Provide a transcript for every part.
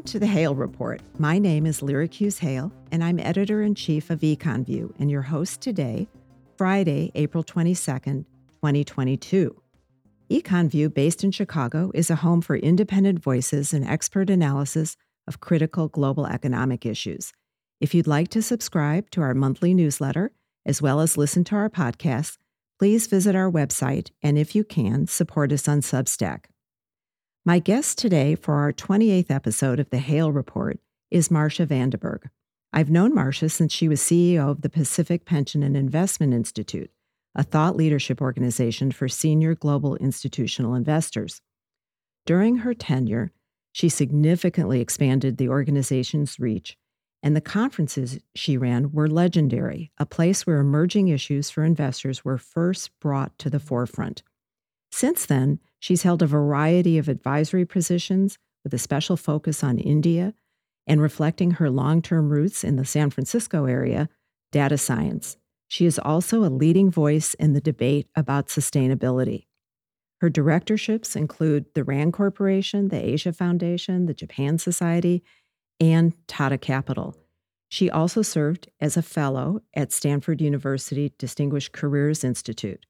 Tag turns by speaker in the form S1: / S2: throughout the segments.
S1: Welcome to the Hale Report. My name is Lyric Hughes Hale, and I'm editor in chief of EconView and your host today, Friday, April 22nd, 2022. EconView, based in Chicago, is a home for independent voices and expert analysis of critical global economic issues. If you'd like to subscribe to our monthly newsletter, as well as listen to our podcasts, please visit our website and, if you can, support us on Substack. My guest today for our 28th episode of the Hale Report is Marsha Vande Berg. I've known Marsha since she was CEO of the Pacific Pension and Investment Institute, a thought leadership organization for senior global institutional investors. During her tenure, she significantly expanded the organization's reach, and the conferences she ran were legendary, a place where emerging issues for investors were first brought to the forefront. Since then, She's held a variety of advisory positions with a special focus on India and reflecting her long term roots in the San Francisco area, data science. She is also a leading voice in the debate about sustainability. Her directorships include the RAND Corporation, the Asia Foundation, the Japan Society, and Tata Capital. She also served as a fellow at Stanford University Distinguished Careers Institute.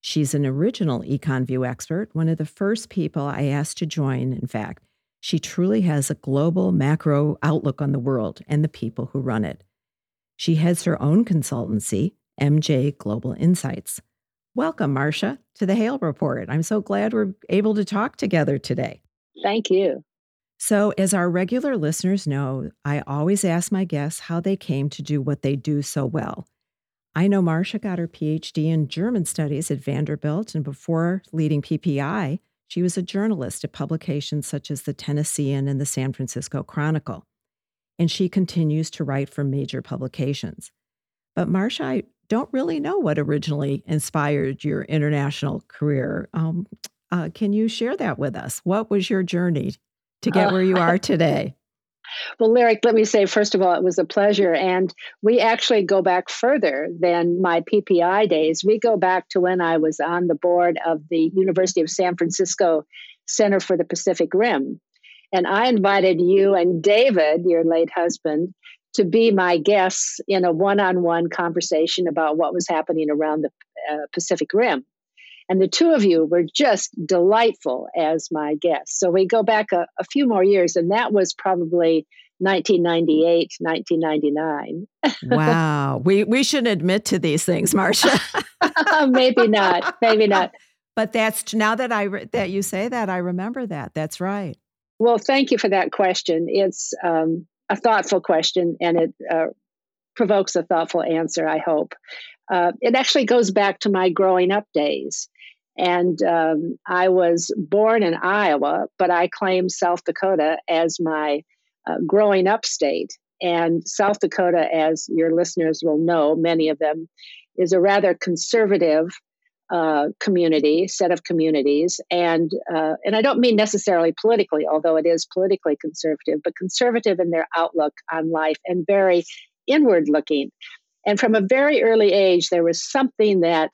S1: She's an original EconView expert, one of the first people I asked to join, in fact. She truly has a global macro outlook on the world and the people who run it. She heads her own consultancy, MJ Global Insights. Welcome, Marsha, to the Hale Report. I'm so glad we're able to talk together today.
S2: Thank you.
S1: So, as our regular listeners know, I always ask my guests how they came to do what they do so well. I know Marsha got her PhD in German studies at Vanderbilt, and before leading PPI, she was a journalist at publications such as the Tennessean and the San Francisco Chronicle. And she continues to write for major publications. But Marsha, I don't really know what originally inspired your international career. Um, uh, can you share that with us? What was your journey to get where you are today?
S2: Well, Lyric, let me say, first of all, it was a pleasure. And we actually go back further than my PPI days. We go back to when I was on the board of the University of San Francisco Center for the Pacific Rim. And I invited you and David, your late husband, to be my guests in a one on one conversation about what was happening around the uh, Pacific Rim. And the two of you were just delightful as my guests. So we go back a, a few more years, and that was probably 1998, 1999.
S1: wow. We, we shouldn't admit to these things, Marsha.
S2: maybe not. Maybe not.
S1: But that's now that I that you say that, I remember that. That's right.
S2: Well, thank you for that question. It's um, a thoughtful question, and it uh, provokes a thoughtful answer. I hope uh, it actually goes back to my growing up days. And um, I was born in Iowa, but I claim South Dakota as my uh, growing up state. And South Dakota, as your listeners will know, many of them, is a rather conservative uh, community, set of communities, and uh, and I don't mean necessarily politically, although it is politically conservative, but conservative in their outlook on life and very inward looking. And from a very early age, there was something that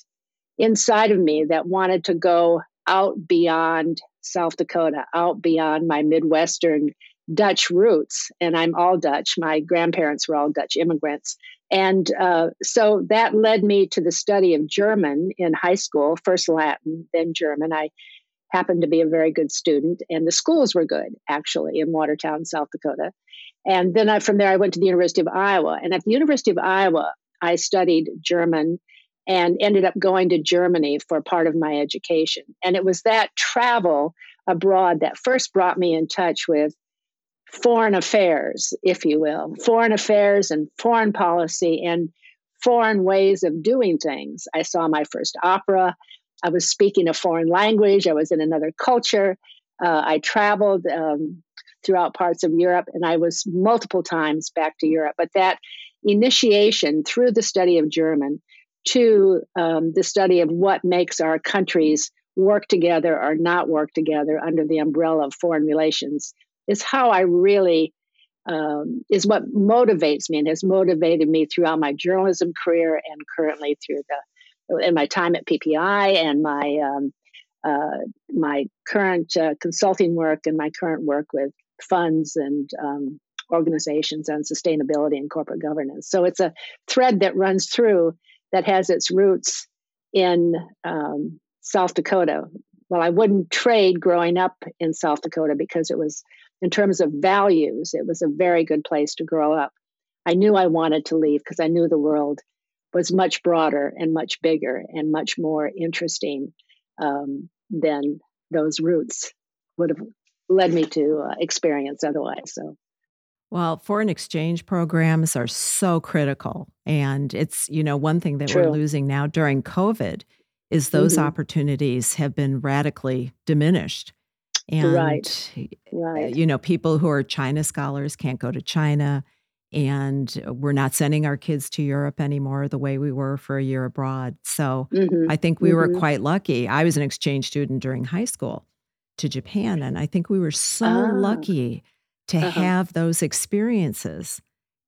S2: inside of me that wanted to go out beyond South Dakota, out beyond my Midwestern Dutch roots. And I'm all Dutch. My grandparents were all Dutch immigrants. And uh, so that led me to the study of German in high school, first Latin, then German. I happened to be a very good student, and the schools were good, actually, in Watertown, South Dakota. And then I, from there, I went to the University of Iowa. And at the University of Iowa, I studied German and ended up going to Germany for part of my education. And it was that travel abroad that first brought me in touch with foreign affairs, if you will, foreign affairs and foreign policy and foreign ways of doing things. I saw my first opera. I was speaking a foreign language. I was in another culture. Uh, I traveled um, throughout parts of Europe, and I was multiple times back to Europe. But that initiation through the study of German to um, the study of what makes our countries work together or not work together under the umbrella of foreign relations is how I really um, is what motivates me and has motivated me throughout my journalism career and currently through the in my time at PPI and my um, uh, my current uh, consulting work and my current work with funds and um, organizations on sustainability and corporate governance. So it's a thread that runs through that has its roots in um, South Dakota. Well, I wouldn't trade growing up in South Dakota because it was, in terms of values, it was a very good place to grow up. I knew I wanted to leave because I knew the world was much broader and much bigger and much more interesting um, than those roots would have led me to uh, experience otherwise. So
S1: well, foreign exchange programs are so critical. And it's, you know, one thing that
S2: True.
S1: we're losing now during COVID is those
S2: Mhm.
S1: opportunities have been radically diminished. And,
S2: Right.
S1: uh,
S2: right.
S1: you know, people who are China scholars can't go to China. And we're not sending our kids to Europe anymore the way we were for a year abroad. So
S2: Mhm.
S1: I think we were
S2: Mhm.
S1: quite lucky. I was an exchange student during high school to Japan. And I think we were so
S2: Ah.
S1: lucky to
S2: Uh-huh.
S1: have those experiences.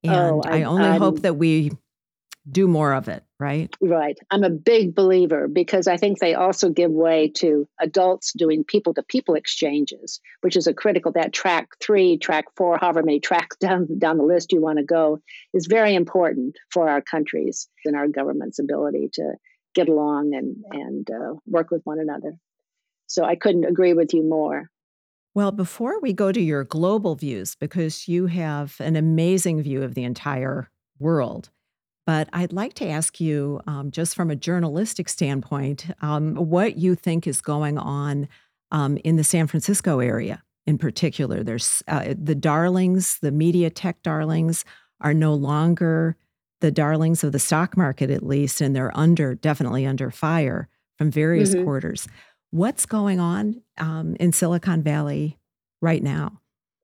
S1: And
S2: Oh,
S1: I,
S2: I-
S1: only hope
S2: I'm-
S1: that we do more of it, right?
S2: Right. I'm a big believer because I think they also give way to adults doing people to people exchanges, which is a critical that track three, track four, however many tracks down down the list you want to go is very important for our countries and our government's ability to get along and and uh, work with one another. So I couldn't agree with you more.
S1: Well, before we go to your global views, because you have an amazing view of the entire world, but I'd like to ask you, um, just from a journalistic standpoint, um, what you think is going on um, in the San Francisco area in particular. There's uh, the darlings, the media tech darlings are no longer the darlings of the stock market, at least, and they're under, definitely under fire from various
S2: Mhm.
S1: quarters. What's going on um, in Silicon Valley right now?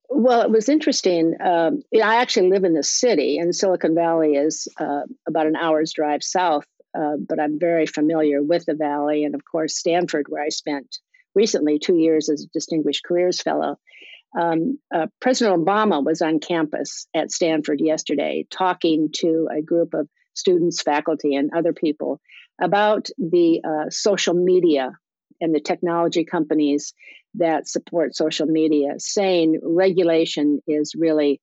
S2: Well, it was interesting. Um, I actually live in the city, and Silicon Valley is uh, about an hour's drive south. Uh, but I'm very familiar with the valley, and of course Stanford, where I spent recently two years as a Distinguished Careers Fellow. Um, uh, President Obama was on campus at Stanford yesterday, talking to a group of students, faculty, and other people about the uh, social media and the technology companies that support social media, saying regulation is really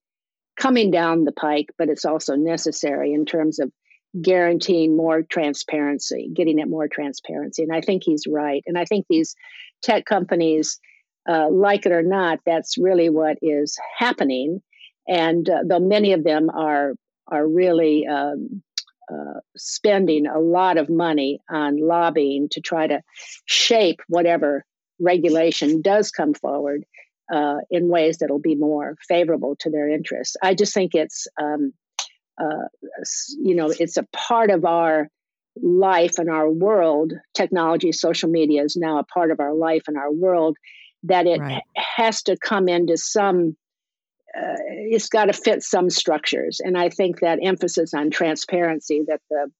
S2: coming down the pike, but it's also necessary in terms of guaranteeing more transparency, getting at more transparency. And I think he's right. And I think these tech companies, uh, like it or not, that's really what is happening. And uh, though many of them are are really um, uh, spending a lot of money on lobbying to try to shape whatever regulation does come forward uh, in ways that'll be more favorable to their interests. I just think it's, um, uh, you know, it's a part of our life and our world. Technology, social media is now a part of our life and our world that it
S1: Right.
S2: has to come into some. Uh, it's got to fit some structures, and I think that emphasis on transparency that the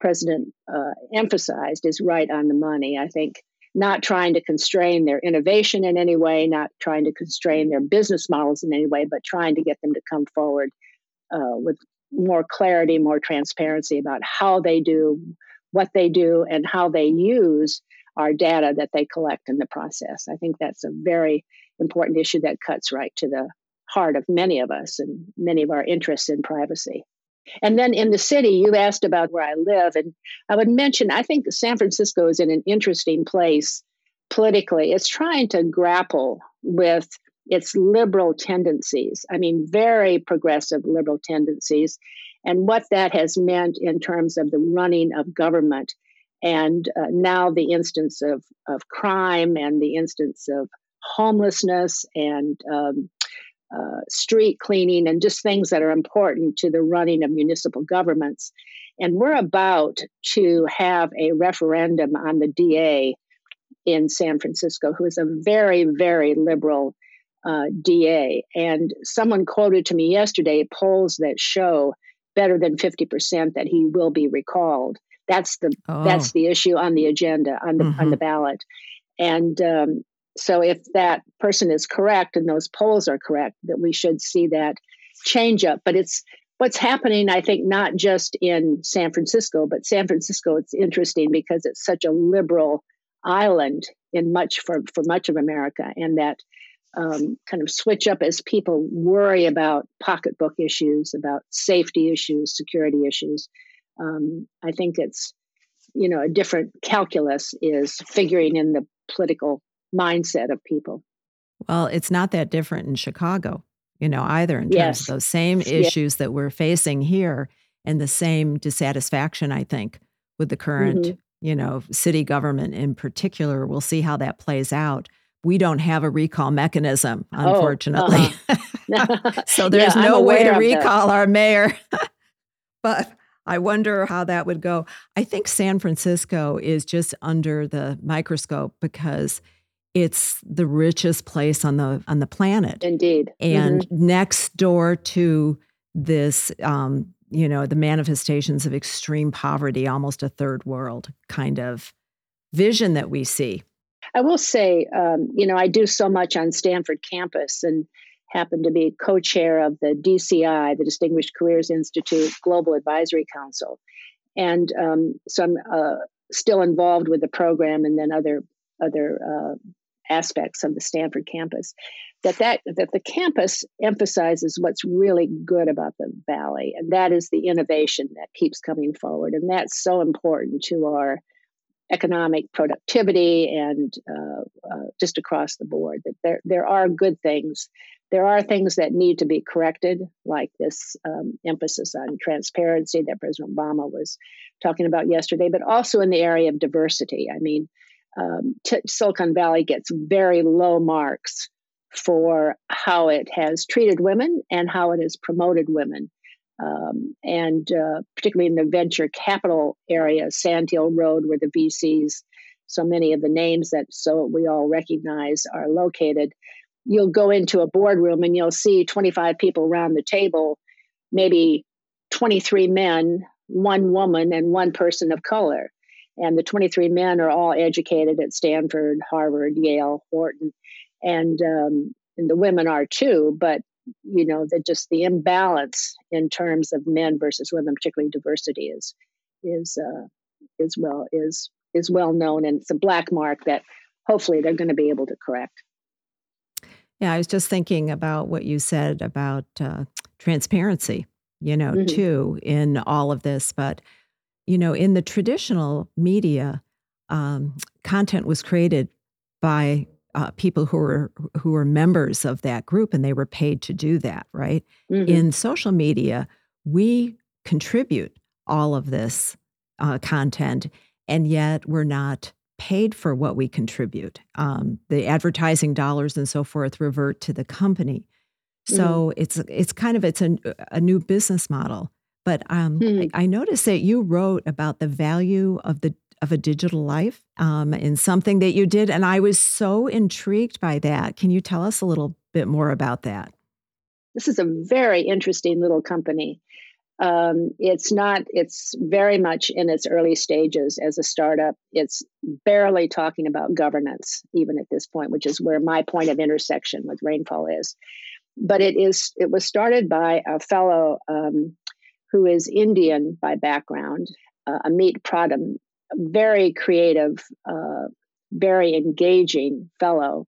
S2: president uh, emphasized is right on the money. I think not trying to constrain their innovation in any way, not trying to constrain their business models in any way, but trying to get them to come forward uh, with more clarity, more transparency about how they do what they do and how they use our data that they collect in the process. I think that's a very important issue that cuts right to the heart of many of us and many of our interests in privacy. And then in the city, you asked about where I live, and I would mention I think San Francisco is in an interesting place politically. It's trying to grapple with its liberal tendencies. I mean, very progressive liberal tendencies, and what that has meant in terms of the running of government. And uh, now the instance of, of crime and the instance of homelessness and um, uh, street cleaning and just things that are important to the running of municipal governments. And we're about to have a referendum on the DA in San Francisco, who is a very, very liberal uh, DA. And someone quoted to me yesterday polls that show better than 50% that he will be recalled. That's the
S1: Oh,
S2: that's the issue on the agenda on the on
S1: Mhm.
S2: the ballot. And um, so, if that person is correct and those polls are correct, that we should see that change up. But it's what's happening, I think, not just in San Francisco, but San Francisco. It's interesting because it's such a liberal island in much for for much of America, and that um, kind of switch up as people worry about pocketbook issues, about safety issues, security issues. Um, I think it's, you know, a different calculus is figuring in the political mindset of people.
S1: Well, it's not that different in Chicago, you know, either in terms yes. of those same issues that we're facing here and the same dissatisfaction, I think, with the current, mm-hmm. you know, city government in particular. We'll see how that plays out we don't have a recall mechanism, unfortunately. Oh, uh-huh. so there's yeah, no way to recall our mayor. but I wonder how that would go. I think San Francisco is just under the microscope because it's the richest place on the on the planet.
S2: Indeed.
S1: And mm-hmm. next door to this um, you know, the manifestations of extreme poverty, almost a third world kind of vision that we see.
S2: I will say, um, you know, I do so much on Stanford campus and happen to be co chair of the DCI, the Distinguished Careers Institute Global Advisory Council. And um, so I'm uh, still involved with the program and then other other uh, aspects of the Stanford campus. That, that that the campus emphasizes what's really good about the valley, and that is the innovation that keeps coming forward, and that's so important to our economic productivity and uh, uh, just across the board that there there are good things. There are things that need to be corrected, like this um, emphasis on transparency that President Obama was talking about yesterday, but also in the area of diversity. I mean, um, t- Silicon Valley gets very low marks for how it has treated women and how it has promoted women um, and uh, particularly in the venture capital area, Sand Hill Road, where the VCs, so many of the names that so we all recognize are located. You'll go into a boardroom and you'll see 25 people around the table, maybe 23 men, one woman, and one person of color. And the 23 men are all educated at Stanford, Harvard, Yale, Wharton, and um, and the women are too. But you know that just the imbalance in terms of men versus women particularly diversity is is uh, is well is is well known and it's a black mark that hopefully they're going to be able to correct
S1: yeah i was just thinking about what you said about uh, transparency you know mm-hmm. too in all of this but you know in the traditional media um, content was created by uh, people who were who were members of that group and they were paid to do that right mm-hmm. in social media we contribute all of this uh, content and yet we're not paid for what we contribute um, the advertising dollars and so forth revert to the company so mm-hmm. it's it's kind of it's a, a new business model but um. I, I noticed that you wrote about the value of the of a digital life um, in something that you did. And I was so intrigued by that. Can you tell us a little bit more about that?
S2: This is a very interesting little company. Um, it's not, it's very much in its early stages as a startup. It's barely talking about governance, even at this point, which is where my point of intersection with Rainfall is. But it is, it was started by a fellow um, who is Indian by background, uh, Amit Pradhan, very creative, uh, very engaging fellow.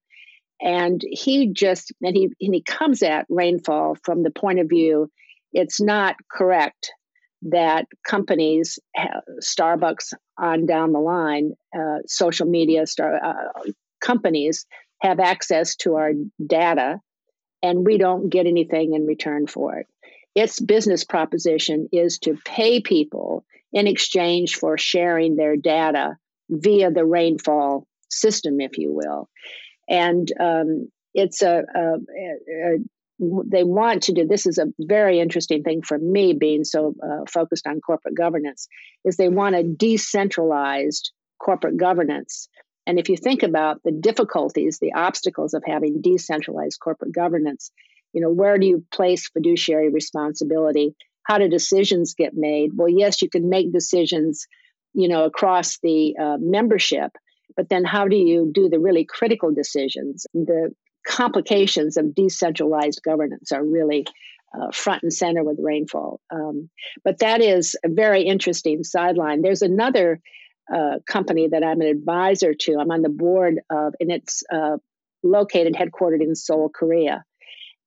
S2: And he just, and he, and he comes at rainfall from the point of view it's not correct that companies, Starbucks on down the line, uh, social media star, uh, companies have access to our data and we don't get anything in return for it. Its business proposition is to pay people in exchange for sharing their data via the rainfall system, if you will. And um, it's a, a, a, they want to do this is a very interesting thing for me being so uh, focused on corporate governance is they want a decentralized corporate governance and if you think about the difficulties the obstacles of having decentralized corporate governance you know where do you place fiduciary responsibility how do decisions get made? Well, yes, you can make decisions, you know, across the uh, membership, but then how do you do the really critical decisions? The complications of decentralized governance are really uh, front and center with rainfall. Um, but that is a very interesting sideline. There's another uh, company that I'm an advisor to. I'm on the board of, and it's uh, located, headquartered in Seoul, Korea.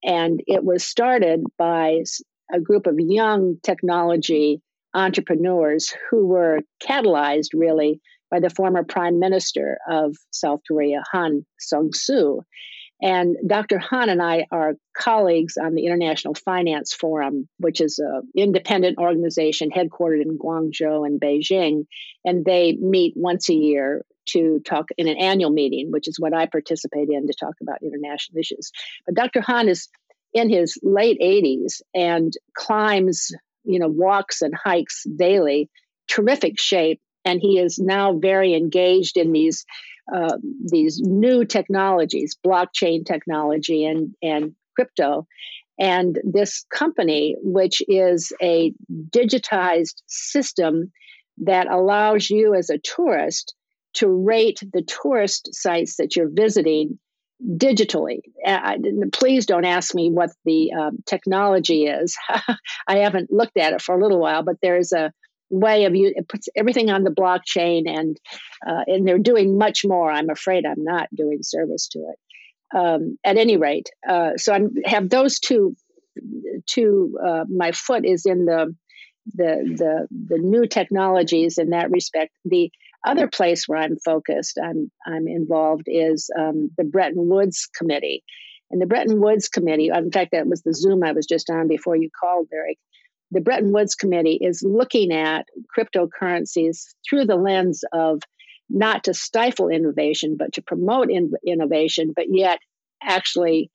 S2: And it was started by a group of young technology entrepreneurs who were catalyzed really by the former prime minister of South Korea, Han Seung-soo. And Dr. Han and I are colleagues on the International Finance Forum, which is an independent organization headquartered in Guangzhou and Beijing. And they meet once a year to talk in an annual meeting, which is what I participate in to talk about international issues. But Dr. Han is in his late 80s and climbs, you know, walks and hikes daily, terrific shape. And he is now very engaged in these uh, these new technologies, blockchain technology and and crypto. And this company, which is a digitized system that allows you as a tourist to rate the tourist sites that you're visiting digitally. I, please don't ask me what the um, technology is. I haven't looked at it for a little while, but there's a way of you it puts everything on the blockchain and uh, and they're doing much more i'm afraid i'm not doing service to it um, at any rate uh, so i have those two two uh, my foot is in the the the the new technologies in that respect the other place where I'm focused, I'm I'm involved is um, the Bretton Woods Committee, and the Bretton Woods Committee. In fact, that was the Zoom I was just on before you called, Lyric. The Bretton Woods Committee is looking at cryptocurrencies through the lens of not to stifle innovation, but to promote in, innovation, but yet actually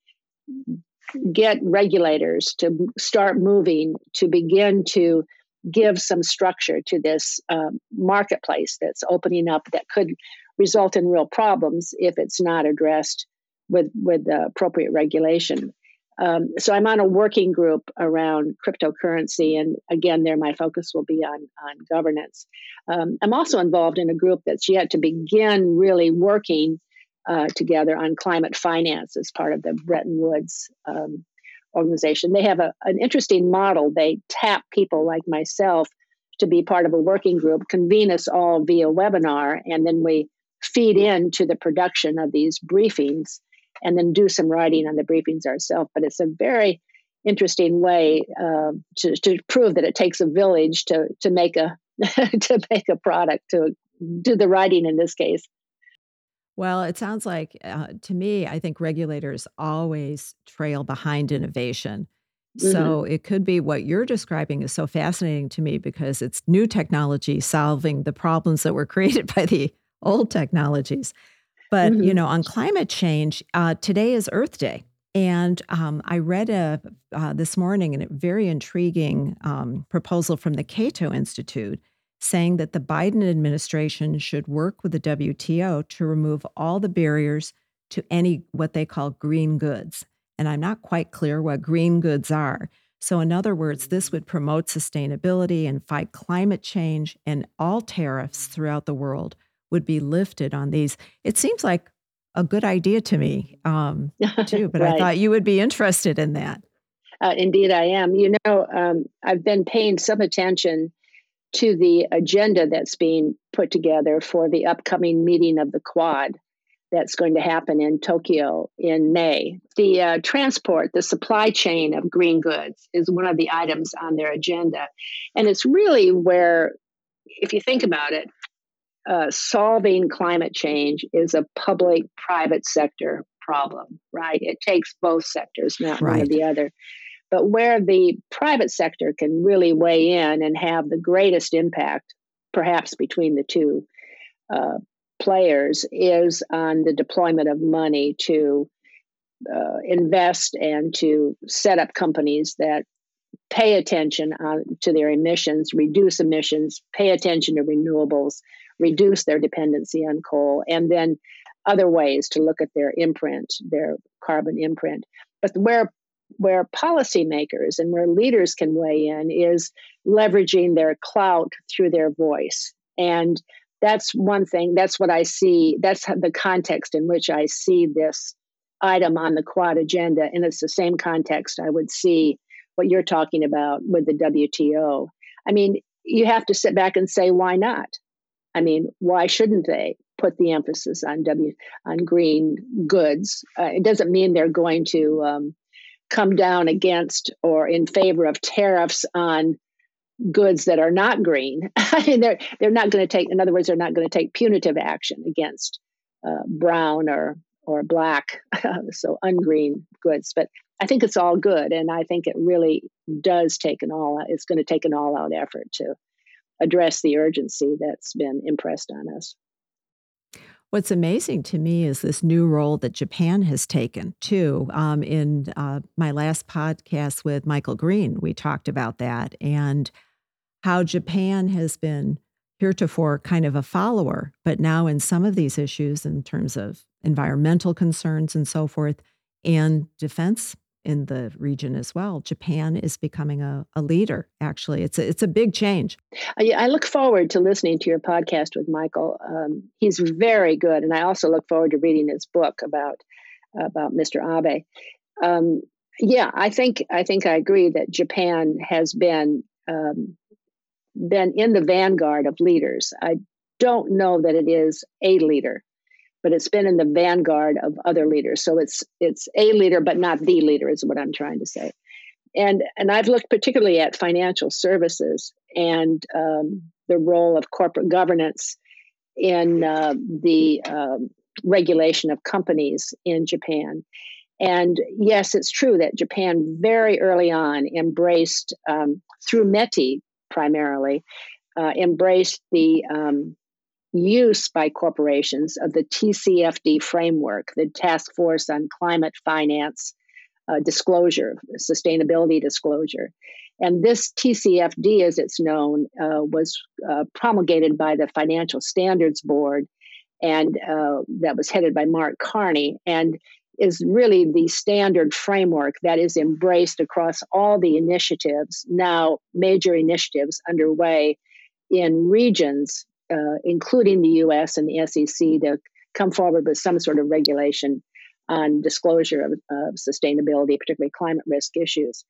S2: get regulators to start moving to begin to give some structure to this um, marketplace that's opening up that could result in real problems if it's not addressed with with the appropriate regulation. Um, so I'm on a working group around cryptocurrency, and again, there my focus will be on on governance. Um, I'm also involved in a group that's yet to begin really working uh, together on climate finance as part of the Bretton Woods um, organization. They have a, an interesting model. They tap people like myself to be part of a working group, convene us all via webinar, and then we feed into the production of these briefings and then do some writing on the briefings ourselves. But it's a very interesting way uh, to, to prove that it takes a village to to make a to make a product to do the writing in this case.
S1: Well, it sounds like uh, to me, I think regulators always trail behind innovation. Mm-hmm. So it could be what you're describing is so fascinating to me because it's new technology solving the problems that were created by the old technologies. But mm-hmm. you know, on climate change, uh, today is Earth Day, and um, I read a uh, this morning a very intriguing um, proposal from the Cato Institute saying that the Biden administration should work with the WTO to remove all the barriers to any what they call green goods. And I'm not quite clear what green goods are. So, in other words, this would promote sustainability and fight climate change, and all tariffs throughout the world would be lifted on these. It seems like a good idea to me, um, too, but right. I thought you would be interested in that.
S2: Uh, indeed, I am. You know, um, I've been paying some attention to the agenda that's being put together for the upcoming meeting of the Quad that's going to happen in Tokyo in May. The uh, transport, the supply chain of green goods is one of the items on their agenda. And it's really where, if you think about it, uh, solving climate change is a public private sector problem, right? It takes both sectors, not right. one or the other. But where the private sector can really weigh in and have the greatest impact, perhaps between the two uh, players, is on the deployment of money to uh, invest and to set up companies that pay attention on, to their emissions, reduce emissions, pay attention to renewables, reduce their dependency on coal, and then other ways to look at their imprint, their carbon imprint. But where where policymakers and where leaders can weigh in is leveraging their clout through their voice. And that's one thing, that's what I see, that's the context in which I see this item on the Quad agenda. And it's the same context I would see what you're talking about with the WTO. I mean, you have to sit back and say, why not? I mean, why shouldn't they? put the emphasis on W on green goods. Uh, it doesn't mean they're going to um, come down against or in favor of tariffs on goods that are not green. I mean, they're they're not going to take. In other words, they're not going to take punitive action against uh, brown or or black, so ungreen goods. But I think it's all good, and I think it really does take an all. It's going to take an all out effort to address the urgency that's been impressed on us.
S1: What's amazing to me is this new role that Japan has taken, too. Um, in uh, my last podcast with Michael Green, we talked about that and how Japan has been heretofore kind of a follower, but now in some of these issues, in terms of environmental concerns and so forth, and defense in the region as well. Japan is becoming a, a leader. Actually, it's a, it's a big change.
S2: I, I look forward to listening to your podcast with Michael. Um, he's very good, and I also look forward to reading his book about about Mr. Abe. Um, yeah, I think I think I agree that Japan has been um, been in the vanguard of leaders. I don't know that it is a leader but it's been in the vanguard of other leaders. So it's it's a leader, but not the leader, is what I'm trying to say. And and I've looked particularly at financial services and um, the role of corporate governance in uh, the um, regulation of companies in Japan. And yes, it's true that Japan very early on embraced, um, through METI primarily, uh, embraced the um, use by corporations of the TCFD framework, the Task Force on Climate Finance uh, Disclosure, Sustainability Disclosure. And this TCFD, as it's known, uh, was uh, promulgated by the Financial Standards Board, and uh, that was headed by Mark Carney, and is really the standard framework that is embraced across all the initiatives, now major initiatives underway in regions uh, including the US and the SEC, to come forward with some sort of regulation on disclosure of, of sustainability, particularly climate risk issues.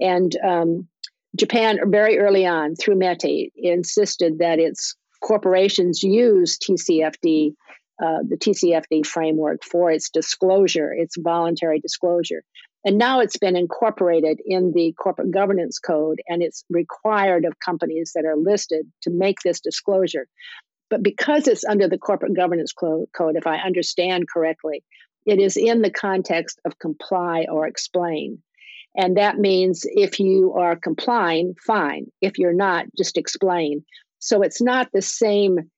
S2: And um, Japan, very early on, through METI, insisted that its corporations use TCFD, uh, the TCFD framework, for its disclosure, its voluntary disclosure. And now it's been incorporated in the corporate governance code and it's required of companies that are listed to make this disclosure. But because it's under the corporate governance code, if I understand correctly, it is in the context of comply or explain. And that means if you are complying, fine. If you're not, just explain. So it's not the same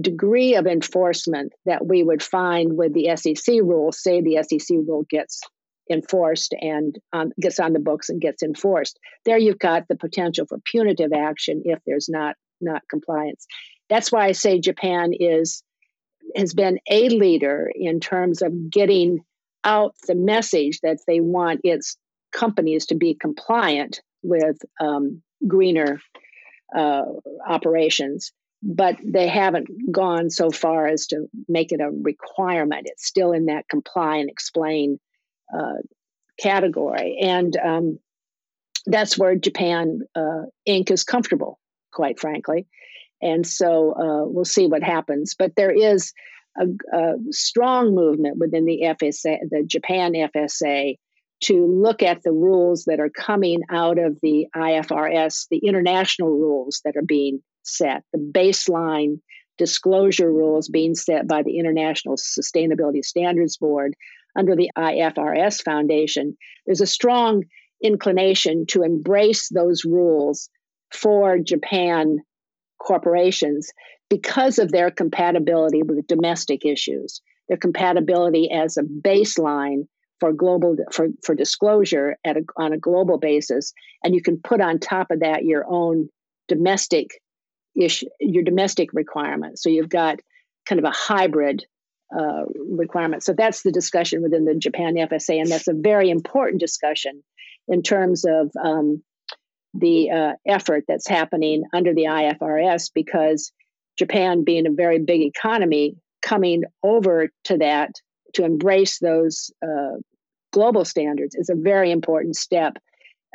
S2: degree of enforcement that we would find with the SEC rule. Say the SEC rule gets enforced and um, gets on the books and gets enforced. There you've got the potential for punitive action if there's not not compliance. That's why I say Japan is has been a leader in terms of getting out the message that they want its companies to be compliant with um, greener uh, operations but they haven't gone so far as to make it a requirement. It's still in that comply and explain uh, category. And um, that's where Japan uh, Inc. is comfortable, quite frankly. And so uh, we'll see what happens. But there is a, a, strong movement within the FSA, the Japan FSA, to look at the rules that are coming out of the IFRS, the international rules that are being set, the baseline disclosure rules being set by the International Sustainability Standards Board under the IFRS Foundation, there's a strong inclination to embrace those rules for Japan corporations because of their compatibility with domestic issues, their compatibility as a baseline for global for, for disclosure at a, on a global basis, and you can put on top of that your own domestic issue, your domestic requirements. So you've got kind of a hybrid uh, requirements. So that's the discussion within the Japan FSA, and that's a very important discussion in terms of um, the uh, effort that's happening under the IFRS because Japan, being a very big economy, coming over to that to embrace those uh, global standards is a very important step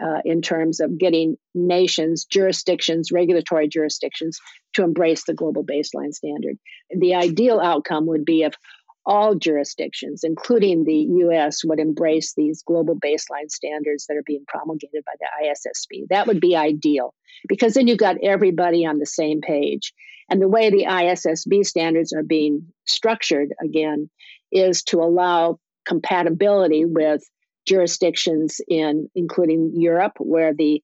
S2: uh, in terms of getting nations, jurisdictions, regulatory jurisdictions to embrace the global baseline standard. The ideal outcome would be if all jurisdictions, including the US, would embrace these global baseline standards that are being promulgated by the ISSB. That would be ideal because then you've got everybody on the same page. And the way the ISSB standards are being structured, again, is to allow compatibility with jurisdictions in including Europe, where the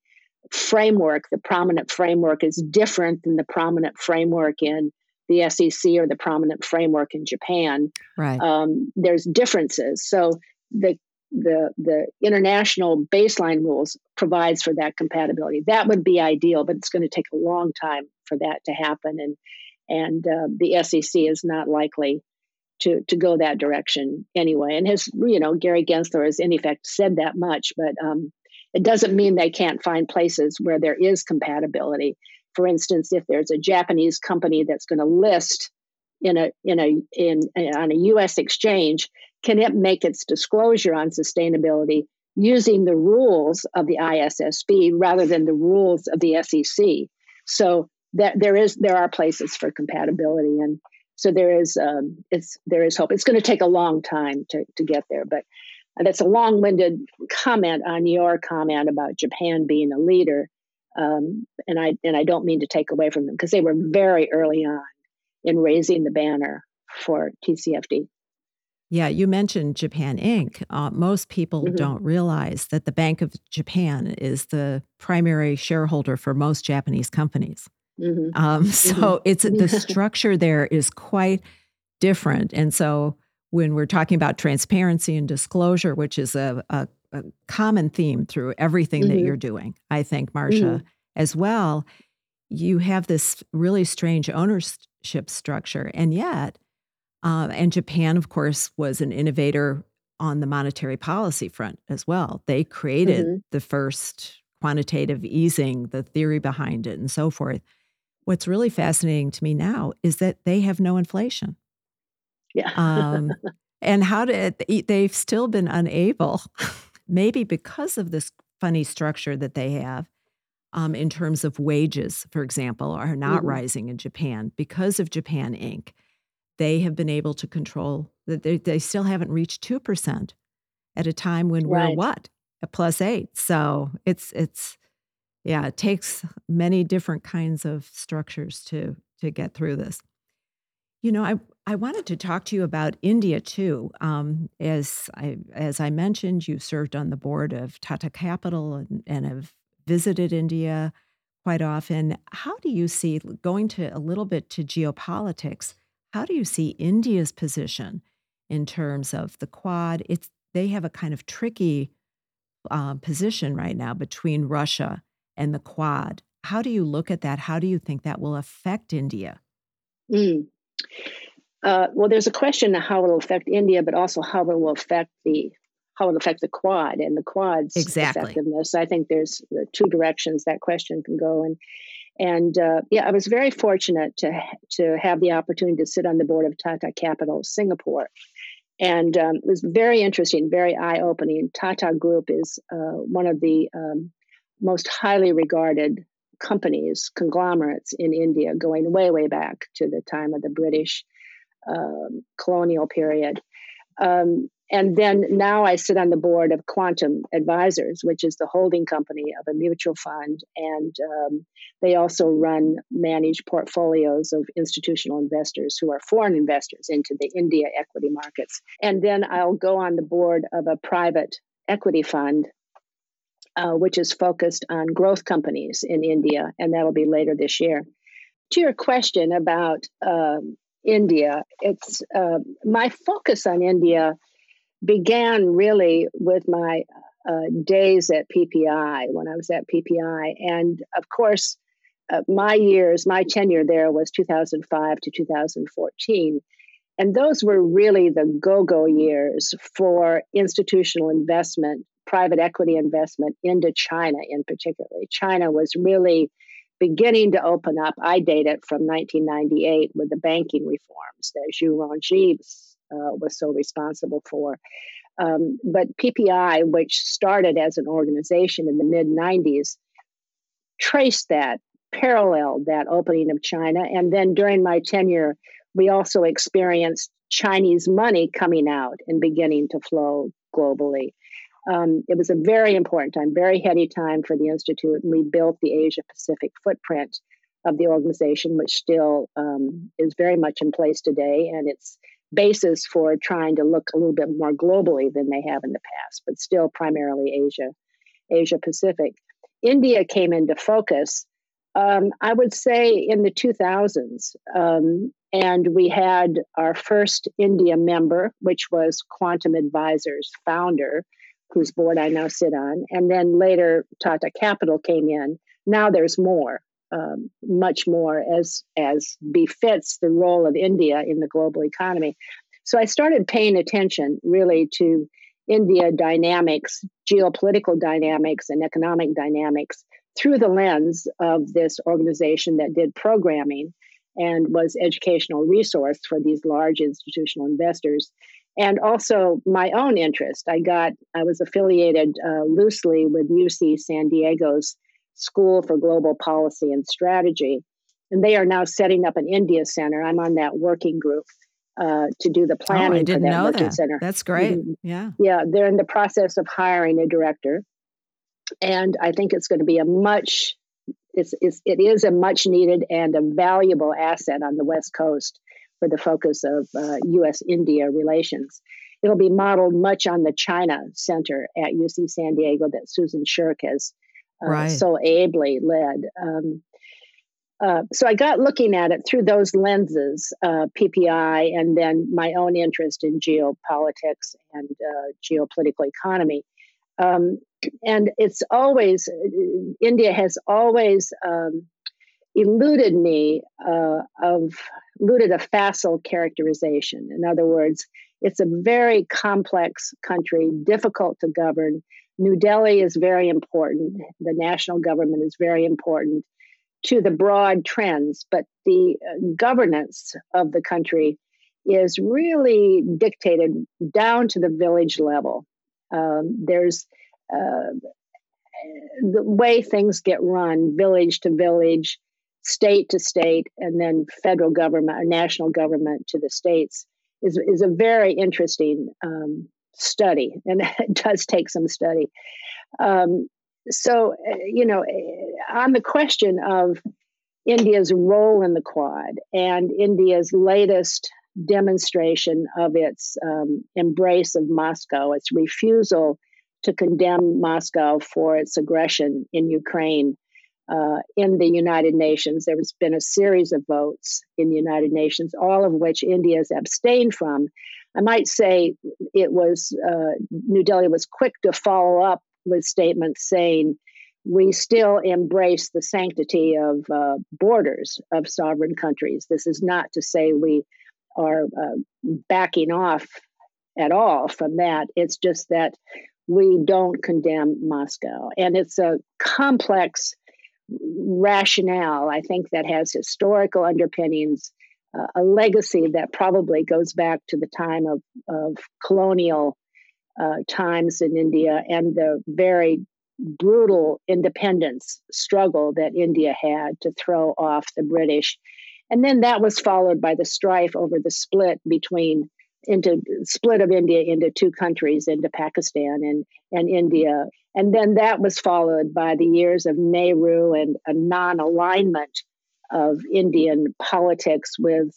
S2: framework, the prominent framework, is different than the prominent framework in the SEC or the prominent framework in Japan.
S1: Right.
S2: Um, there's differences. So the the the international baseline rules provides for that compatibility. That would be ideal, but it's going to take a long time for that to happen, and and uh, the SEC is not likely to to go that direction anyway. And his, you know, Gary Gensler has in effect said that much, but um, it doesn't mean they can't find places where there is compatibility. For instance, if there's a Japanese company that's going to list in a in a in on a U.S. exchange, can it make its disclosure on sustainability using the rules of the ISSB rather than the rules of the SEC? So that there is there are places for compatibility and so there is um, it's there is hope. It's going to take a long time to to get there, but that's a long-winded comment on your comment about Japan being a leader. Um, and I and I don't mean to take away from them because they were very early on in raising the banner for TCFD.
S1: Yeah, you mentioned Japan Inc. Uh, most people mm-hmm. don't realize that the Bank of Japan is the primary shareholder for most Japanese companies. Mm-hmm. Um, so mm-hmm. it's the structure there is quite different. And so when we're talking about transparency and disclosure, which is a, a, a common theme through everything mm-hmm. that you're doing, I think, Marsha, mm-hmm. as well, you have this really strange ownership structure. And yet, uh, and Japan, of course, was an innovator on the monetary policy front as well. They created mm-hmm. the first quantitative easing, the theory behind it, and so forth. What's really fascinating to me now is that they have no inflation.
S2: Yeah. um,
S1: and how did they've still been unable, maybe because of this funny structure that they have, um, in terms of wages, for example, are not mm-hmm. rising in Japan because of Japan Inc. They have been able to control that they, they still haven't reached two percent at a time when right. we're what a plus eight. So it's it's yeah, it takes many different kinds of structures to to get through this. You know, I I wanted to talk to you about India too. Um, as I as I mentioned, you served on the board of Tata Capital and, and have visited India quite often. How do you see going to a little bit to geopolitics? How do you see India's position in terms of the Quad? It's they have a kind of tricky uh, position right now between Russia and the Quad. How do you look at that? How do you think that will affect India?
S2: Mm. Uh, well, there's a question of how it will affect India, but also how it will affect the how it affect the Quad and the Quad's
S1: exactly.
S2: effectiveness. I think there's two directions that question can go, and and uh, yeah, I was very fortunate to to have the opportunity to sit on the board of Tata Capital Singapore, and um, it was very interesting, very eye opening. Tata Group is uh, one of the um, most highly regarded companies, conglomerates in India, going way, way back to the time of the British um, colonial period. Um, and then now I sit on the board of Quantum Advisors, which is the holding company of a mutual fund. And um, they also run, manage portfolios of institutional investors who are foreign investors into the India equity markets. And then I'll go on the board of a private equity fund uh, which is focused on growth companies in India, and that'll be later this year. To your question about um, India, it's uh, my focus on India began really with my uh, days at PPI when I was at PPI, and of course, uh, my years, my tenure there was 2005 to 2014. And those were really the go go years for institutional investment private equity investment into China in particular. China was really beginning to open up. I date it from 1998 with the banking reforms that Zhu Rongji uh, was so responsible for. Um, but PPI, which started as an organization in the mid 90s, traced that, paralleled that opening of China. And then during my tenure, we also experienced Chinese money coming out and beginning to flow globally. Um, it was a very important time, very heady time for the Institute. And we built the Asia Pacific footprint of the organization, which still um, is very much in place today. And its basis for trying to look a little bit more globally than they have in the past, but still primarily Asia, Asia Pacific. India came into focus, um, I would say, in the 2000s. Um, and we had our first India member, which was Quantum Advisors founder, whose board I now sit on. And then later, Tata Capital came in. Now there's more, um, much more as as befits the role of India in the global economy. So I started paying attention really to India dynamics, geopolitical dynamics, and economic dynamics through the lens of this organization that did programming and was educational resource for these large institutional investors and also my own interest. I got i was affiliated uh, loosely with uc san diego's school for global policy and strategy and they are now setting up an india center. I'm on that working group uh, to do the planning
S1: oh, I didn't
S2: for that
S1: know
S2: working
S1: that.
S2: center.
S1: That's great. Mm-hmm. yeah.
S2: Yeah they're in the process of hiring a director and i think it's going to be a much it's, it's, it is a much needed and a valuable asset on the West Coast for the focus of uh, U.S. India relations. It'll be modeled much on the China Center at UC San Diego that Susan Shirk has uh, right. so ably led. Um, uh, so I got looking at it through those lenses, uh, PPI, and then my own interest in geopolitics and uh, geopolitical economy. Um, and it's always, India has always um, eluded me uh, of eluded a facile characterization. In other words, it's a very complex country, difficult to govern. New Delhi is very important. The national government is very important to the broad trends, but the uh, governance of the country is really dictated down to the village level. Um, there's uh, the way things get run, village to village, state to state, and then federal government or national government to the states is, is a very interesting um, study, and it does take some study. Um, so, uh, you know, uh, on the question of India's role in the Quad and India's latest demonstration of its um, embrace of Moscow, its refusal to condemn Moscow for its aggression in Ukraine uh, in the United Nations. There has been a series of votes in the United Nations, all of which India has abstained from. I might say it was uh, New Delhi was quick to follow up with statements saying we still embrace the sanctity of uh, borders of sovereign countries. This is not to say we are uh, backing off at all from that. It's just that we don't condemn Moscow. And it's a complex rationale, I think, that has historical underpinnings, uh, a legacy that probably goes back to the time of, of colonial uh, times in India and the very brutal independence struggle that India had to throw off the British. And then that was followed by the strife over the split between into split of India into two countries, into Pakistan and, and India. And then that was followed by the years of Nehru and a non alignment of Indian politics with,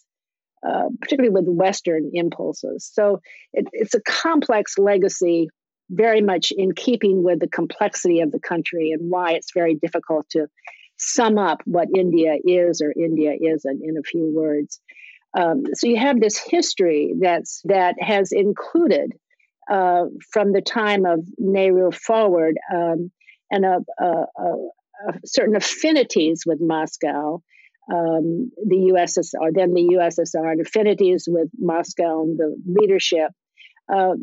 S2: uh, particularly with Western impulses. So it, it's a complex legacy, very much in keeping with the complexity of the country and why it's very difficult to sum up what India is or India isn't in a few words. Um, so you have this history that's that has included uh, from the time of Nehru forward um, and a, a, a, certain affinities with Moscow, um, the USSR, then the USSR, and affinities with Moscow and the leadership. Uh,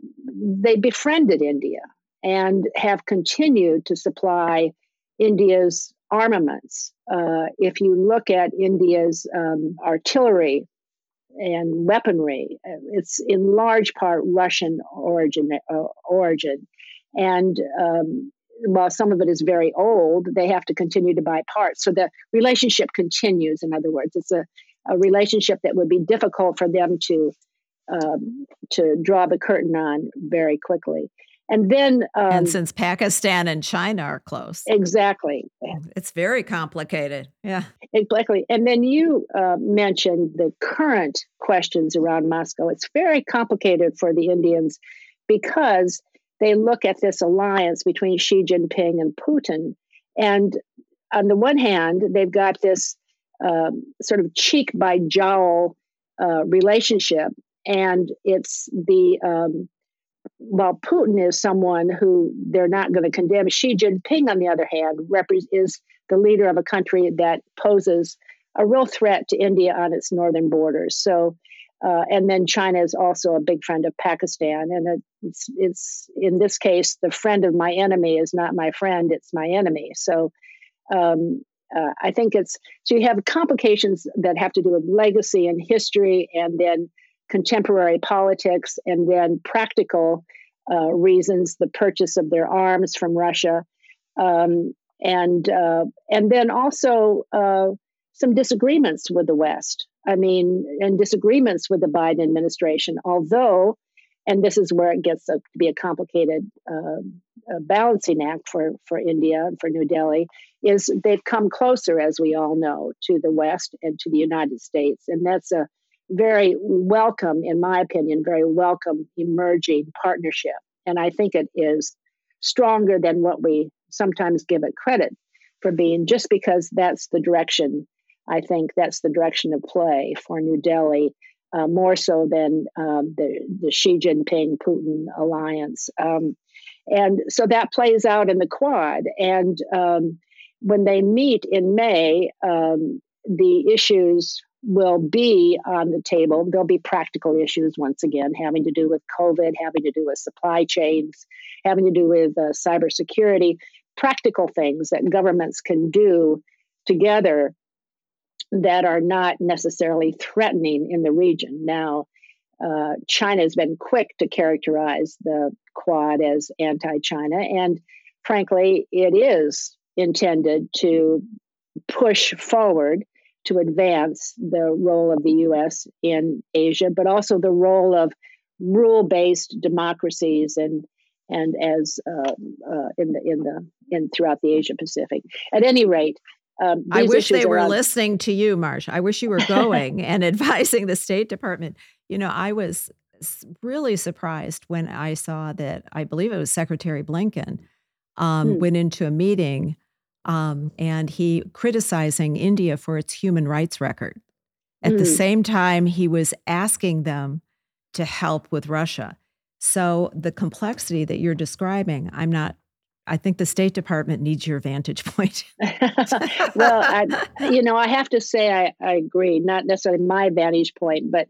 S2: they befriended India and have continued to supply India's armaments. Uh, if you look at India's um, artillery and weaponry. It's in large part Russian origin. Uh, origin, and um, while some of it is very old, they have to continue to buy parts. So the relationship continues. In other words, it's a, a relationship that would be difficult for them to um, to draw the curtain on very quickly. And then, um,
S1: and since Pakistan and China are close,
S2: exactly,
S1: it's very complicated. Yeah,
S2: exactly. And then you uh, mentioned the current questions around Moscow. It's very complicated for the Indians because they look at this alliance between Xi Jinping and Putin, and on the one hand, they've got this um, sort of cheek by jowl uh, relationship, and it's the um, while Putin is someone who they're not going to condemn, Xi Jinping, on the other hand, is the leader of a country that poses a real threat to India on its northern borders. So, uh, and then China is also a big friend of Pakistan, and it's it's in this case the friend of my enemy is not my friend; it's my enemy. So, um, uh, I think it's so you have complications that have to do with legacy and history, and then contemporary politics and then practical uh, reasons, the purchase of their arms from Russia, um, and uh, and then also uh, some disagreements with the West. I mean, and disagreements with the Biden administration. Although, and this is where it gets to be a complicated um, balancing act for for India and for New Delhi, is they've come closer, as we all know, to the West and to the United States, and that's a very welcome, in my opinion, very welcome emerging partnership. And I think it is stronger than what we sometimes give it credit for being, just because that's the direction. I think that's the direction of play for New Delhi, uh, more so than um, the, the Xi Jinping Putin alliance. Um, and so that plays out in the Quad. And um, when they meet in May, um, the issues will be on the table. There'll be practical issues once again, having to do with COVID, having to do with supply chains, having to do with uh, cybersecurity, practical things that governments can do together that are not necessarily threatening in the region. Now, uh, China has been quick to characterize the Quad as anti China, and frankly, it is intended to push forward to advance the role of the U.S. in Asia, but also the role of rule-based democracies and and as uh, uh, in the in the in throughout the Asia Pacific. At any rate,
S1: um, I wish they were listening to you, Marsh. I wish you were going and advising the State Department. You know, I was really surprised when I saw that. I believe it was Secretary Blinken um, hmm. went into a meeting um, and he criticizing India for its human rights record. At mm. the same time, he was asking them to help with Russia. So the complexity that you're describing, I'm not. I think the State Department needs your vantage point.
S2: well, I, you know, I have to say I, I agree. Not necessarily my vantage point, but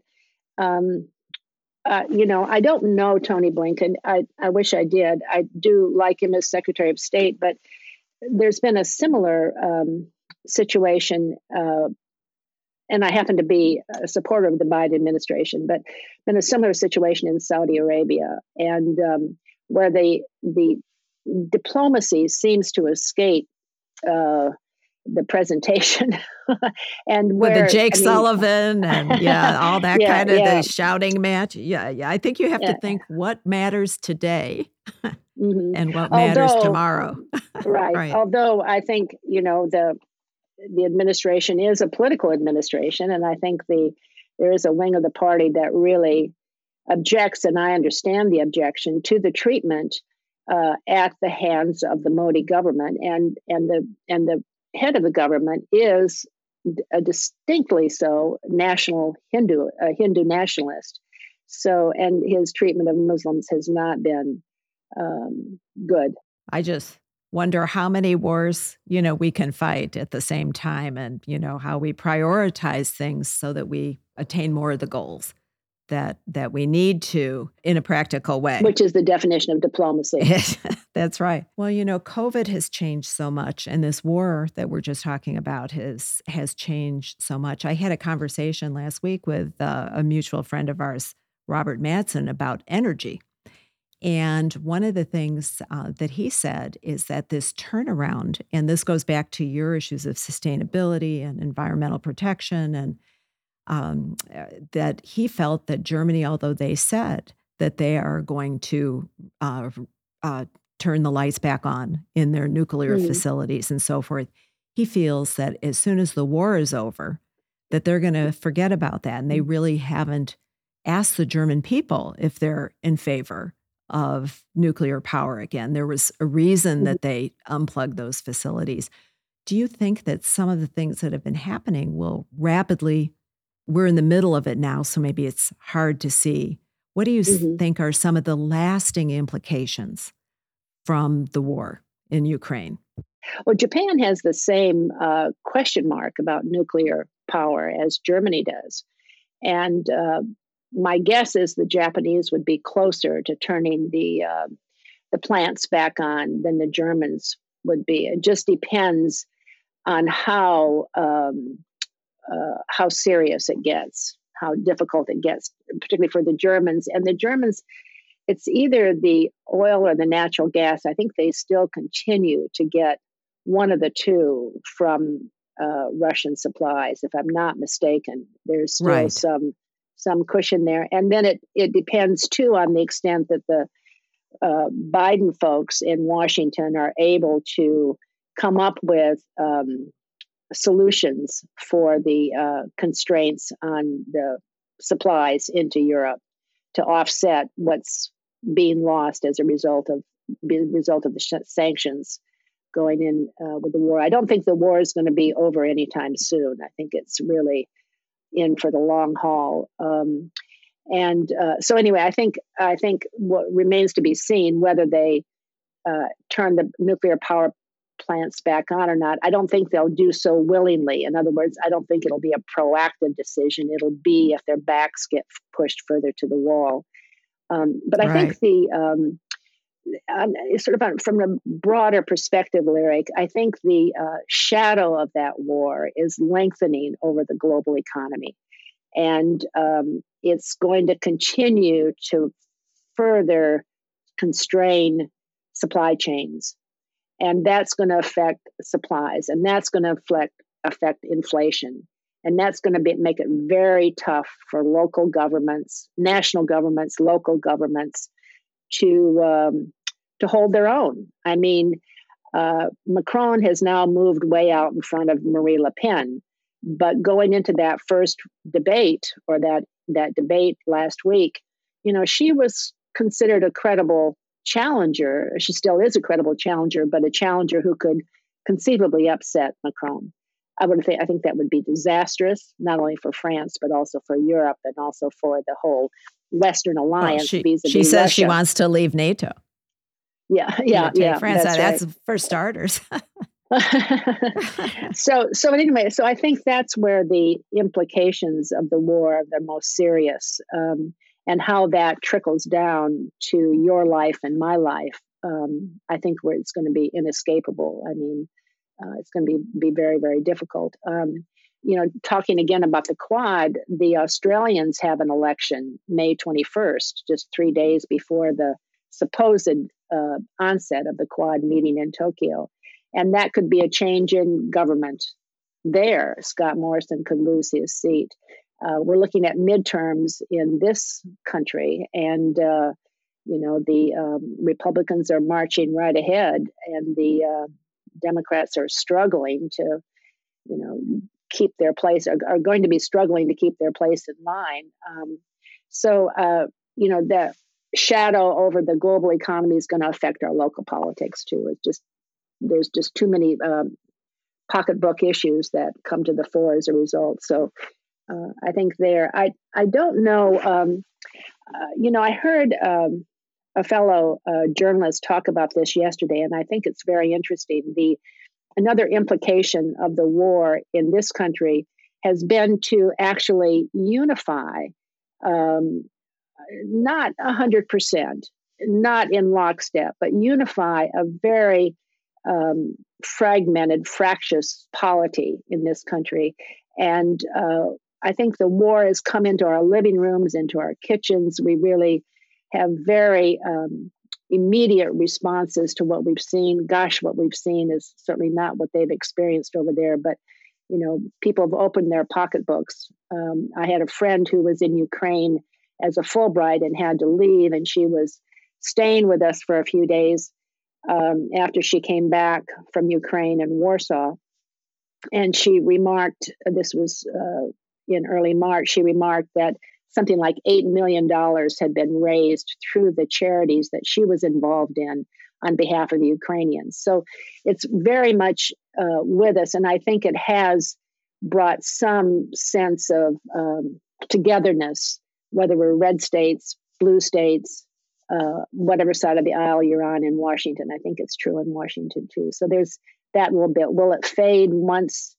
S2: um, uh, you know, I don't know Tony Blinken. I, I wish I did. I do like him as Secretary of State, but there's been a similar um, situation, uh, and I happen to be a supporter of the Biden administration, but been a similar situation in Saudi Arabia, and um, where the the diplomacy seems to escape uh, the presentation, and where
S1: With the Jake I mean, Sullivan and yeah, all that yeah, kind of yeah. the shouting match. Yeah, yeah. I think you have yeah. to think what matters today. mm-hmm. and what matters Although, tomorrow.
S2: right. right. Although I think, you know, the the administration is a political administration, and I think the there is a wing of the party that really objects, and I understand the objection to the treatment uh, at the hands of the Modi government, and and the and the head of the government is a distinctly so national Hindu, a Hindu nationalist. So, and his treatment of Muslims has not been um, good.
S1: I just wonder how many wars you know we can fight at the same time and you know how we prioritize things so that we attain more of the goals that that we need to in a practical way.
S2: Which is the definition of diplomacy.
S1: That's right. Well, you know, COVID has changed so much and this war that we're just talking about has has changed so much. I had a conversation last week with uh, a mutual friend of ours, Robert Madsen, about energy. And one of the things uh, that he said is that this turnaround, and this goes back to your issues of sustainability and environmental protection and um, uh, that he felt that Germany, although they said that they are going to uh, uh, turn the lights back on in their nuclear mm-hmm. facilities and so forth, he feels that as soon as the war is over, that they're going to forget about that, and they mm. really haven't asked the German people if they're in favor of nuclear power again. There was a reason mm-hmm. that they unplugged those facilities. Do you think that some of the things that have been happening will rapidly we're in the middle of it now, so maybe it's hard to see. What do you mm-hmm. think are some of the lasting implications from the war in Ukraine?
S2: Well, Japan has the same uh, question mark about nuclear power as Germany does. And uh, my guess is the Japanese would be closer to turning the, uh, the plants back on than the Germans would be. It just depends on how um, uh, how serious it gets, how difficult it gets, particularly for the Germans. And the Germans, it's either the oil or the natural gas. I think they still continue to get one of the two from uh, Russian supplies, if I'm not mistaken. There's still right. some some cushion there, and then it it depends too on the extent that the uh, Biden folks in Washington are able to come up with um, solutions for the uh, constraints on the supplies into Europe to offset what's being lost as a result of result of the sh- sanctions going in uh, with the war. I don't think the war is going to be over anytime soon. I think it's really in for the long haul. Um, and uh, so, anyway, I think I think what remains to be seen whether they uh, turn the nuclear power plants back on or not. I don't think they'll do so willingly. In other words, I don't think it'll be a proactive decision. It'll be if their backs get pushed further to the wall. Um, but I right. think the um, um, sort of on, from a broader perspective, lyric, I think the uh, shadow of that war is lengthening over the global economy, and um, it's going to continue to further constrain supply chains and that's going to affect supplies and that's going to affect affect inflation. And that's going to be, make it very tough for local governments national governments local governments to um, to hold their own. I mean uh, macron has now moved way out in front of marine le pen but going into that first debate or that that debate last week you know she was considered a credible challenger. She still is a credible challenger, but a challenger who could conceivably upset Macron. I would think I think that would be disastrous, not only for France but also for Europe and also for the whole Western alliance.
S1: Well, she, she says Russia. she wants to leave NATO.
S2: Yeah, yeah, yeah.
S1: France,
S2: that's,
S1: that's
S2: right.
S1: for starters.
S2: so, so anyway, so I think that's where the implications of the war are the most serious. Um, and how that trickles down to your life and my life, um, I think where it's going to be inescapable. I mean, uh, it's going to be be very very difficult. Um, you know, talking again about the Quad, the Australians have an election May twenty first, just three days before the supposed uh, onset of the Quad meeting in Tokyo, and that could be a change in government there. Scott Morrison could lose his seat uh, we're looking at midterms in this country, and uh, you know the um, Republicans are marching right ahead, and the uh, Democrats are struggling to, you know, keep their place. Are, are, going to be struggling to keep their place in line. Um, so uh, you know the shadow over the global economy is going to affect our local politics too. It's just there's just too many um, pocketbook issues that come to the fore as a result. So uh, I think there. I I don't know. Um, uh, you know, I heard um, a fellow uh, journalist talk about this yesterday, and I think it's very interesting. The another implication of the war in this country has been to actually unify um, not hundred percent, not in lockstep, but unify a very um, fragmented, fractious polity in this country. And uh, I think the war has come into our living rooms, into our kitchens. We really have very um, immediate responses to what we've seen. Gosh, what we've seen is certainly not what they've experienced over there, but you know, people have opened their pocketbooks. Um, I had a friend who was in Ukraine as a Fulbright and had to leave, and she was staying with us for a few days um, after she came back from Ukraine and Warsaw. And she remarked, this was uh, in early March, she remarked that something like $8 million had been raised through the charities that she was involved in on behalf of the Ukrainians. So it's very much uh, with us. And I think it has brought some sense of um, togetherness, whether we're red states, blue states, uh, whatever side of the aisle you're on in Washington. I think it's true in Washington too. So there's that little bit. Will it fade once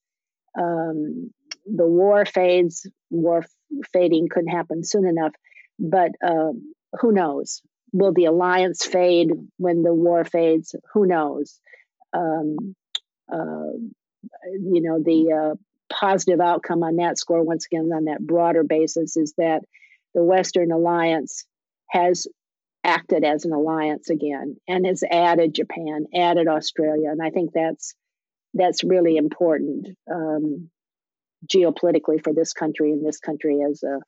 S2: um, the war fades? War fading couldn't happen soon enough, but um, who knows? Will the alliance fade when the war fades? Who knows? Um, uh, you know, the uh, positive outcome on that score, once again, on that broader basis, is that the Western alliance has acted as an alliance again and has added Japan, added Australia, and I think that's that's really important um, geopolitically for this country and this country as a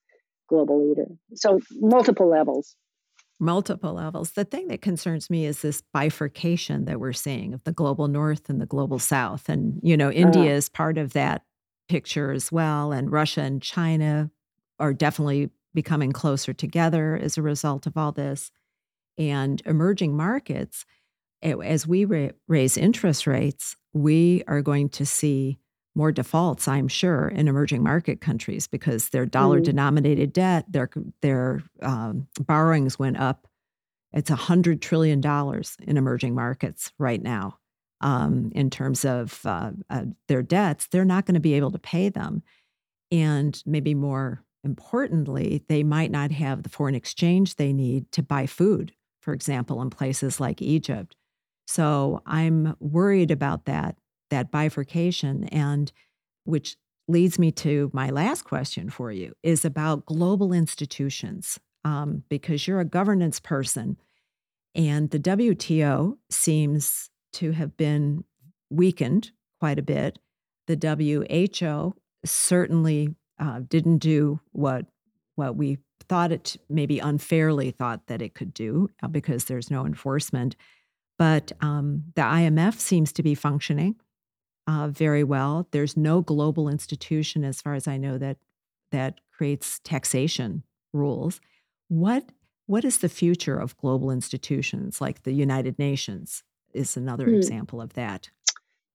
S2: global leader. So multiple levels
S1: multiple levels. The thing that concerns me is this bifurcation that we're seeing of the global north and the global south. And, you know, India uh, is part of that picture as well. And Russia and China are definitely becoming closer together as a result of all this. And emerging markets, as we ra- raise interest rates, we are going to see more defaults, I'm sure, in emerging market countries because their dollar denominated mm. debt, their their um, borrowings went up. It's a hundred trillion dollars in emerging markets right now. Um, in terms of uh, uh, their debts, they're not going to be able to pay them, and maybe more importantly, they might not have the foreign exchange they need to buy food, for example, in places like Egypt. So I'm worried about that that bifurcation and which leads me to my last question for you is about global institutions um, because you're a governance person and the wto seems to have been weakened quite a bit. The who certainly uh, didn't do what what we thought it maybe unfairly thought that it could do uh, because there's no enforcement. But um, the imf seems to be functioning uh, very well. There's no global institution, as far as I know, that that creates taxation rules. What what is the future of global institutions like the United Nations? Is another hmm. example of that.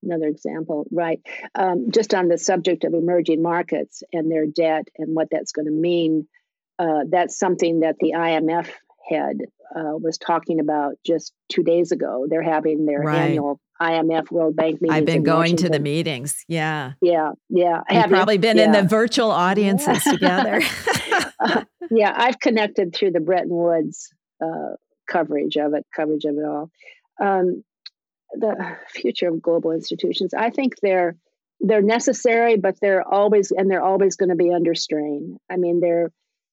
S2: Another example, right? Um, just on the subject of emerging markets and their debt and what that's going to mean. Uh, that's something that the IMF head uh, was talking about just two days ago. They're having their right. annual IMF World Bank meetings.
S1: I've been going Washington. to the meetings. Yeah.
S2: Yeah. Yeah.
S1: You've probably been yeah. in the virtual audiences together.
S2: uh, yeah. I've connected through the Bretton Woods uh, coverage of it, coverage of it all. Um, the future of global institutions, I think they're they're necessary, but they're always and they're always going to be under strain. I mean, they're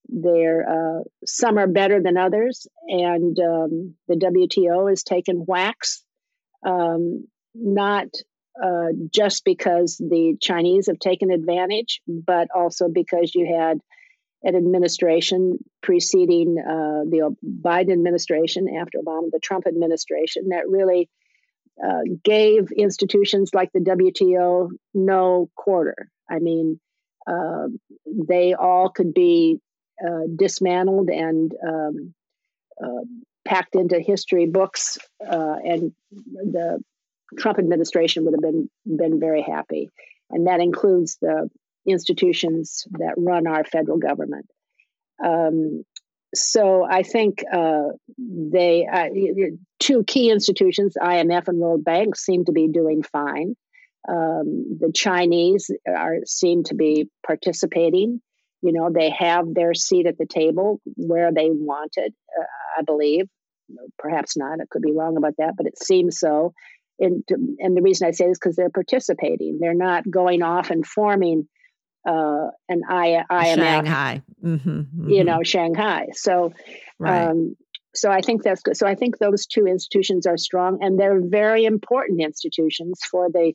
S2: they're uh, some are better than others, and um, the WTO has taken whacks um, not uh, just because the Chinese have taken advantage, but also because you had an administration preceding uh, the Biden administration, after Obama, the Trump administration, that really uh, gave institutions like the WTO no quarter. I mean, uh, they all could be uh, dismantled and um, uh, packed into history books, uh, and the Trump administration would have been been very happy, and that includes the institutions that run our federal government. Um, so I think uh, they uh, two key institutions, IMF and World Bank, seem to be doing fine. Um, the Chinese are seem to be participating You know, they have their seat at the table where they want it, uh, I believe. Perhaps not. I could be wrong about that, but it seems so. And, and the reason I say this because they're participating. They're not going off and forming uh, an I, IMF,
S1: Shanghai, mm-hmm, mm-hmm.
S2: you know, Shanghai. So, right. um, so I think that's good. So I think those two institutions are strong, and they're very important institutions for the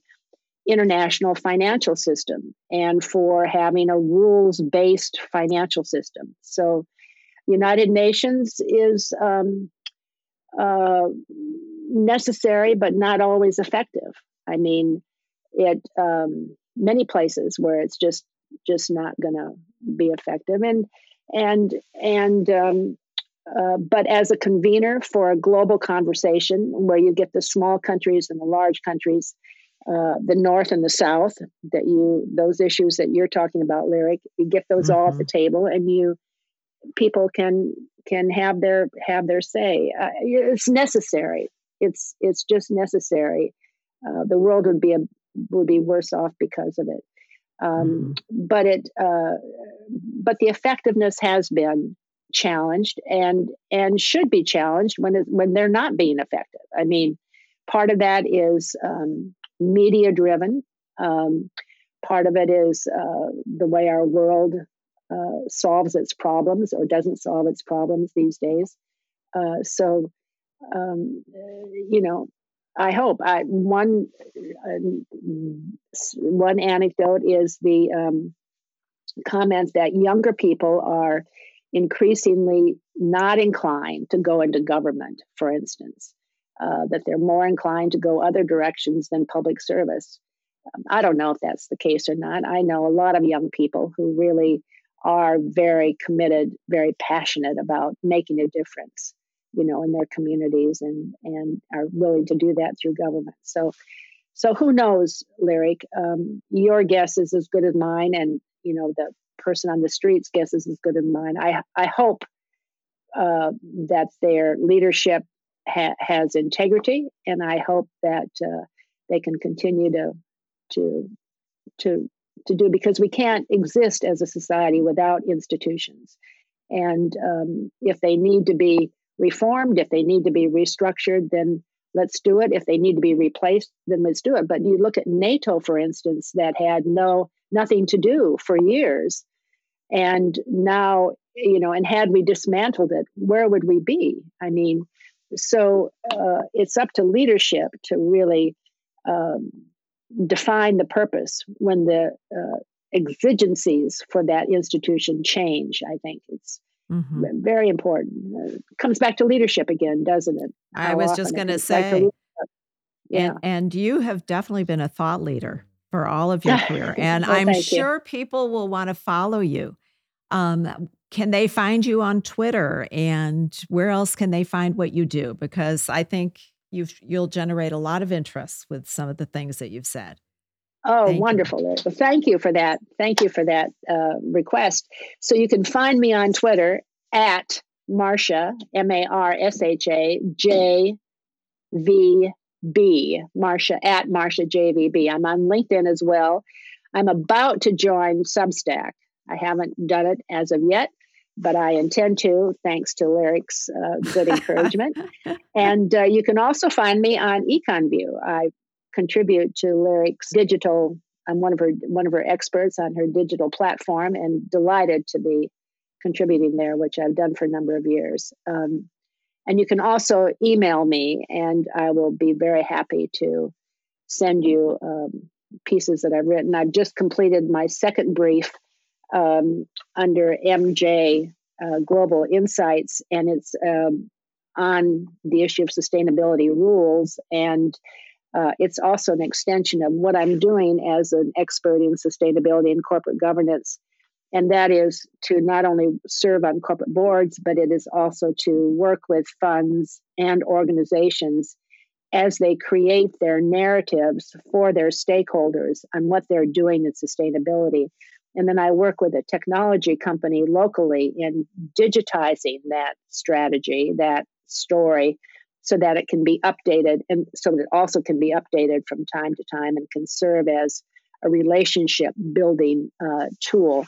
S2: international financial system and for having a rules based financial system. So, United Nations is um, uh, necessary, but not always effective. I mean, it um, many places where it's just just not going to be effective, and and and um, uh, but as a convener for a global conversation where you get the small countries and the large countries uh, the North and the South, that you those issues that you're talking about, lyric, you get those mm-hmm. all the mm-hmm. table, and you people can can have their have their say. Uh, it's necessary. It's it's just necessary. Uh, the world would be a would be worse off because of it. Um, mm-hmm. But it uh, but the effectiveness has been challenged and and should be challenged when it, when they're not being effective. I mean, part of that is um, media driven. Um, part of it is uh, the way our world uh, solves its problems or doesn't solve its problems these days. Uh, so, um, you know, I hope I, one one anecdote is the um, comment that younger people are increasingly not inclined to go into government, for instance uh, that they're more inclined to go other directions than public service. Um, I don't know if that's the case or not. I know a lot of young people who really are very committed, very passionate about making a difference, you know, in their communities and and are willing to do that through government. So, so who knows, Lyric? Um, your guess is as good as mine, and you know the person on the street's guess is as good as mine. I I hope uh, that their leadership ha- has integrity, and I hope that uh, they can continue to to to to do because we can't exist as a society without institutions. And um, if they need to be reformed, if they need to be restructured, then let's do it. If they need to be replaced, then let's do it. But you look at NATO, for instance, that had no nothing to do for years, and now you know, and had we dismantled it, where would we be? I mean, so uh, it's up to leadership to really um, define the purpose when the uh, exigencies for that institution change. I think it's mm-hmm. very important. Uh, comes back to leadership again, doesn't it?
S1: How I was just going to say, yeah. And, and you have definitely been a thought leader for all of your career, and well, I'm sure you. people will want to follow you. Um, can they find you on Twitter and where else can they find what you do? Because I think you you'll generate a lot of interest with some of the things that you've said.
S2: Oh, thank wonderful. You. Well, thank you for that. Thank you for that uh, request. So you can find me on Twitter at Marsha, M A R S H A J V B, Marsha at Marsha JVB. I'm on LinkedIn as well. I'm about to join Substack. I haven't done it as of yet, but I intend to, thanks to Lyric's uh, good encouragement. and uh, you can also find me on EconView. I contribute to Lyric's digital. I'm one of her one of her experts on her digital platform, and delighted to be contributing there, which I've done for a number of years. Um, and you can also email me, and I will be very happy to send you um, pieces that I've written. I've just completed my second brief um, under MJ uh, Global Insights, and it's um, on the issue of sustainability rules. And uh, it's also an extension of what I'm doing as an expert in sustainability and corporate governance. And that is to not only serve on corporate boards, but it is also to work with funds and organizations as they create their narratives for their stakeholders on what they're doing in sustainability. And then I work with a technology company locally in digitizing that strategy, that story, so that it can be updated and so that it also can be updated from time to time and can serve as a relationship building uh, tool.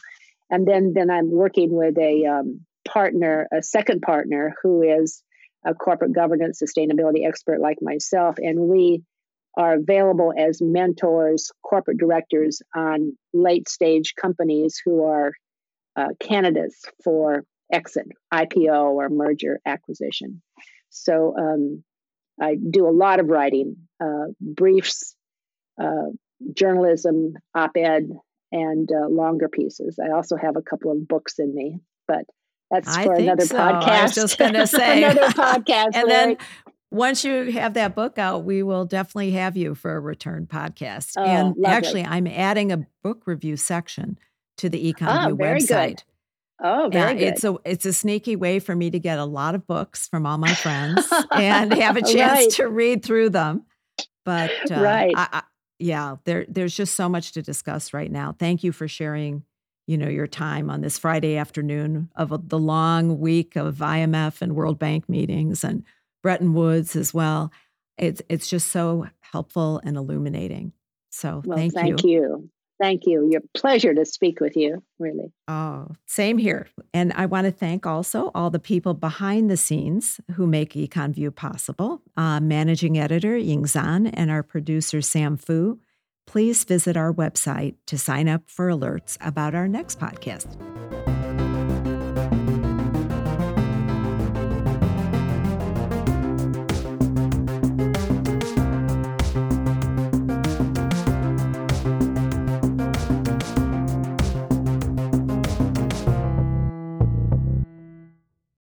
S2: and then then I'm working with a um, partner, a second partner who is a corporate governance sustainability expert like myself, and we are available as mentors, corporate directors on late stage companies who are uh, candidates for exit, IPO, or merger acquisition. So um, I do a lot of writing, uh, briefs, uh, journalism, op ed, and uh, longer pieces. I also have a couple of books in me, but that's for another
S1: so.
S2: podcast.
S1: I was just going to say
S2: another podcast.
S1: and then once you have that book out, we will definitely have you for a return podcast.
S2: Oh,
S1: and
S2: lovely.
S1: actually, I'm adding a book review section to the EconView
S2: oh, very
S1: website.
S2: Good. Oh, very
S1: yeah,
S2: good.
S1: it's a it's a sneaky way for me to get a lot of books from all my friends and have a chance
S2: Right.
S1: to read through them. But uh,
S2: Right.
S1: I, I, yeah, there there's just so much to discuss right now. Thank you for sharing, you know, your time on this Friday afternoon of a, the long week of IMF and World Bank meetings and Bretton Woods as well. It's it's just so helpful and illuminating. So
S2: well,
S1: thank,
S2: thank you. Thank you. Your pleasure to speak with you, really.
S1: Oh, same here. And I want to thank also all the people behind the scenes who make EconView possible uh, managing editor Ying Zhan and our producer Sam Fu. Please visit our website to sign up for alerts about our next podcast.